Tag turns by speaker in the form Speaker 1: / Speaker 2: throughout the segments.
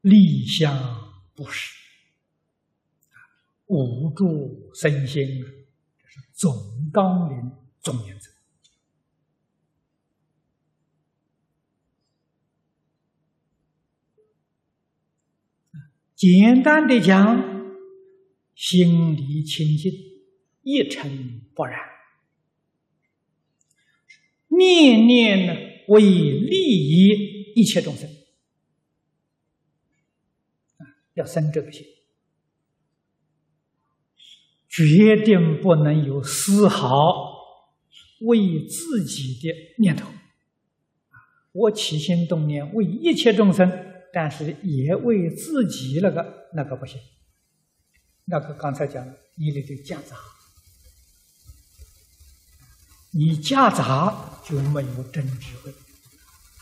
Speaker 1: 立相不实，无助身心，这是总纲领、总原则。简单的讲，心离清净，一尘不染，念念呢为利益一切众生。要生这个心，决定不能有丝毫为自己的念头。我起心动念为一切众生，但是也为自己那个那个不行。那个刚才讲，你里头夹杂，你夹杂就没有真智慧，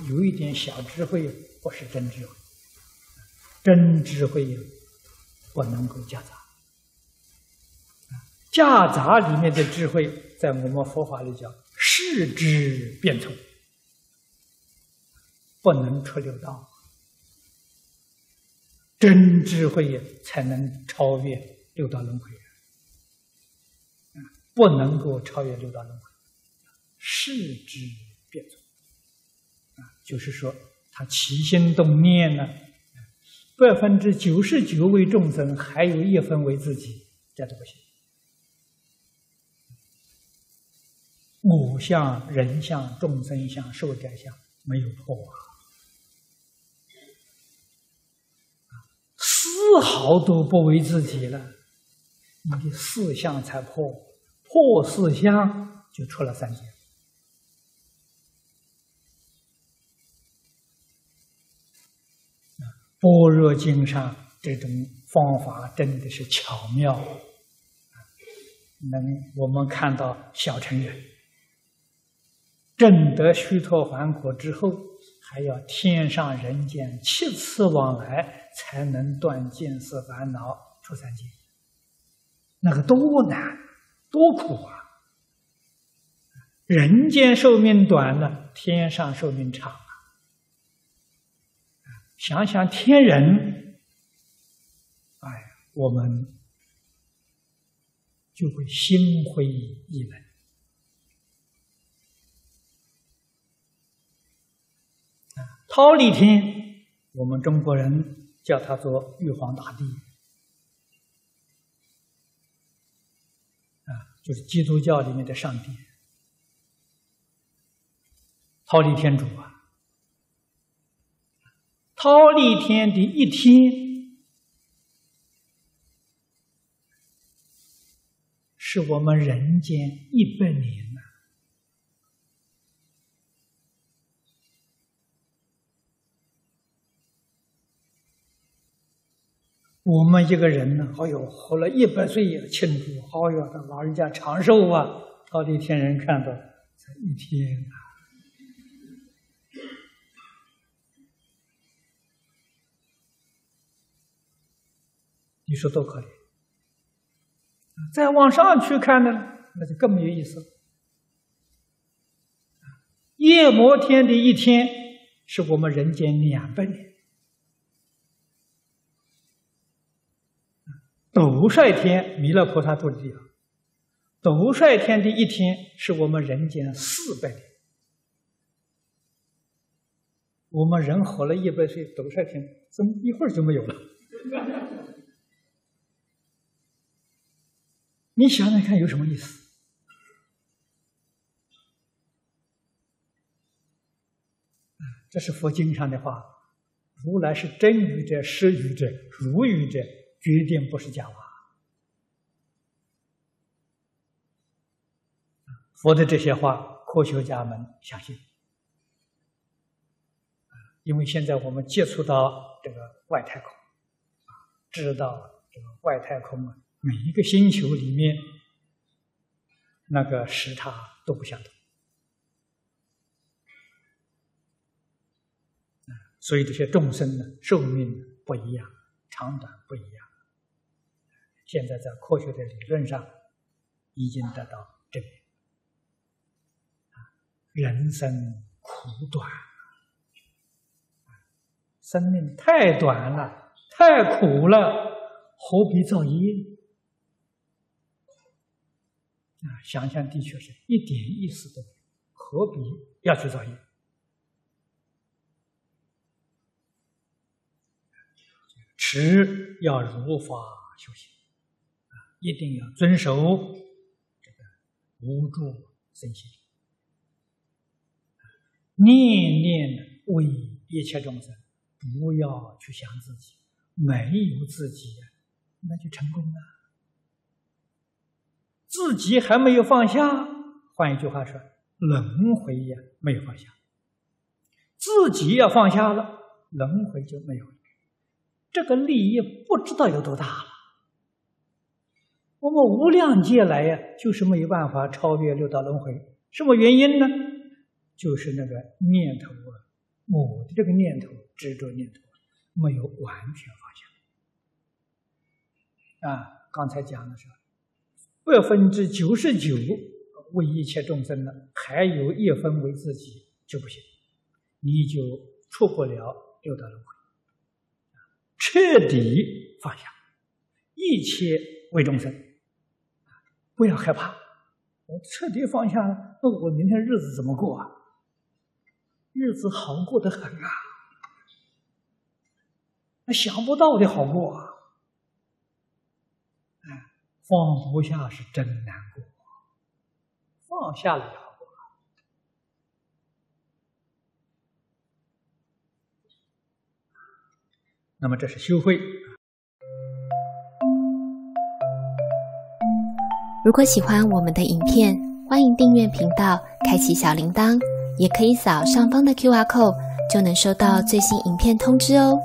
Speaker 1: 有一点小智慧不是真智慧。真智慧不能够夹杂，夹杂里面的智慧，在我们佛法里叫视之变聪，不能出六道。真智慧才能超越六道轮回，不能够超越六道轮回，视之变聪，啊，就是说他起心动念呢。百分之九十九为众生，还有一分为自己，这都不行。我相、人相、众生相、寿者相没有破啊，丝毫都不为自己了，你的四相才破，破四相就出了三界。般若经上这种方法真的是巧妙，能我们看到小乘人证得须陀洹果之后，还要天上人间七次往来，才能断见思烦恼出三界，那个多难多苦啊！人间寿命短了，天上寿命长。想想天人，哎，我们就会心灰意冷。啊，忉利天，我们中国人叫他做玉皇大帝，啊，就是基督教里面的上帝，忉利天主啊。忉利天的一天，是我们人间一百年呐。我们一个人呢，哎呦，活了一百岁也庆祝，哎呦，他老人家长寿啊！忉利天人看到这一天啊。你说多可怜！再往上去看呢，那就更没有意思了。夜摩天的一天，是我们人间两百年；斗率天，弥勒菩萨住的地方，斗率天的一天，是我们人间四百年。我们人活了一百岁，斗率天怎么一会儿就没有了？你想想看，有什么意思？这是佛经上的话。如来是真语者、实语者、如语者，决定不是假话。佛的这些话，科学家们相信。因为现在我们接触到这个外太空，啊，知道这个外太空啊。每一个星球里面，那个时差都不相同，所以这些众生呢，寿命不一样，长短不一样。现在在科学的理论上已经得到证明。人生苦短，生命太短了，太苦了，何必造业？啊，想想的确是一点意思都没有，何必要去造业？持要如法修行，啊，一定要遵守这个无住生心，念念为一切众生，不要去想自己，没有自己，那就成功了。自己还没有放下，换一句话说，轮回也没有放下。自己要放下了，轮回就没有了。这个利益不知道有多大了。我们无量劫来呀，就是没有办法超越六道轮回。什么原因呢？就是那个念头啊，我的这个念头执着念头没有完全放下。啊，刚才讲的是。百分之九十九为一切众生了，还有一分为自己就不行，你就出不了六道轮回。彻底放下，一切为众生，不要害怕。我彻底放下了，那我明天日子怎么过啊？日子好过得很啊，那想不到的好过啊。放不下是真难过，放下了过。那么这是修慧。
Speaker 2: 如果喜欢我们的影片，欢迎订阅频道，开启小铃铛，也可以扫上方的 Q R code，就能收到最新影片通知哦。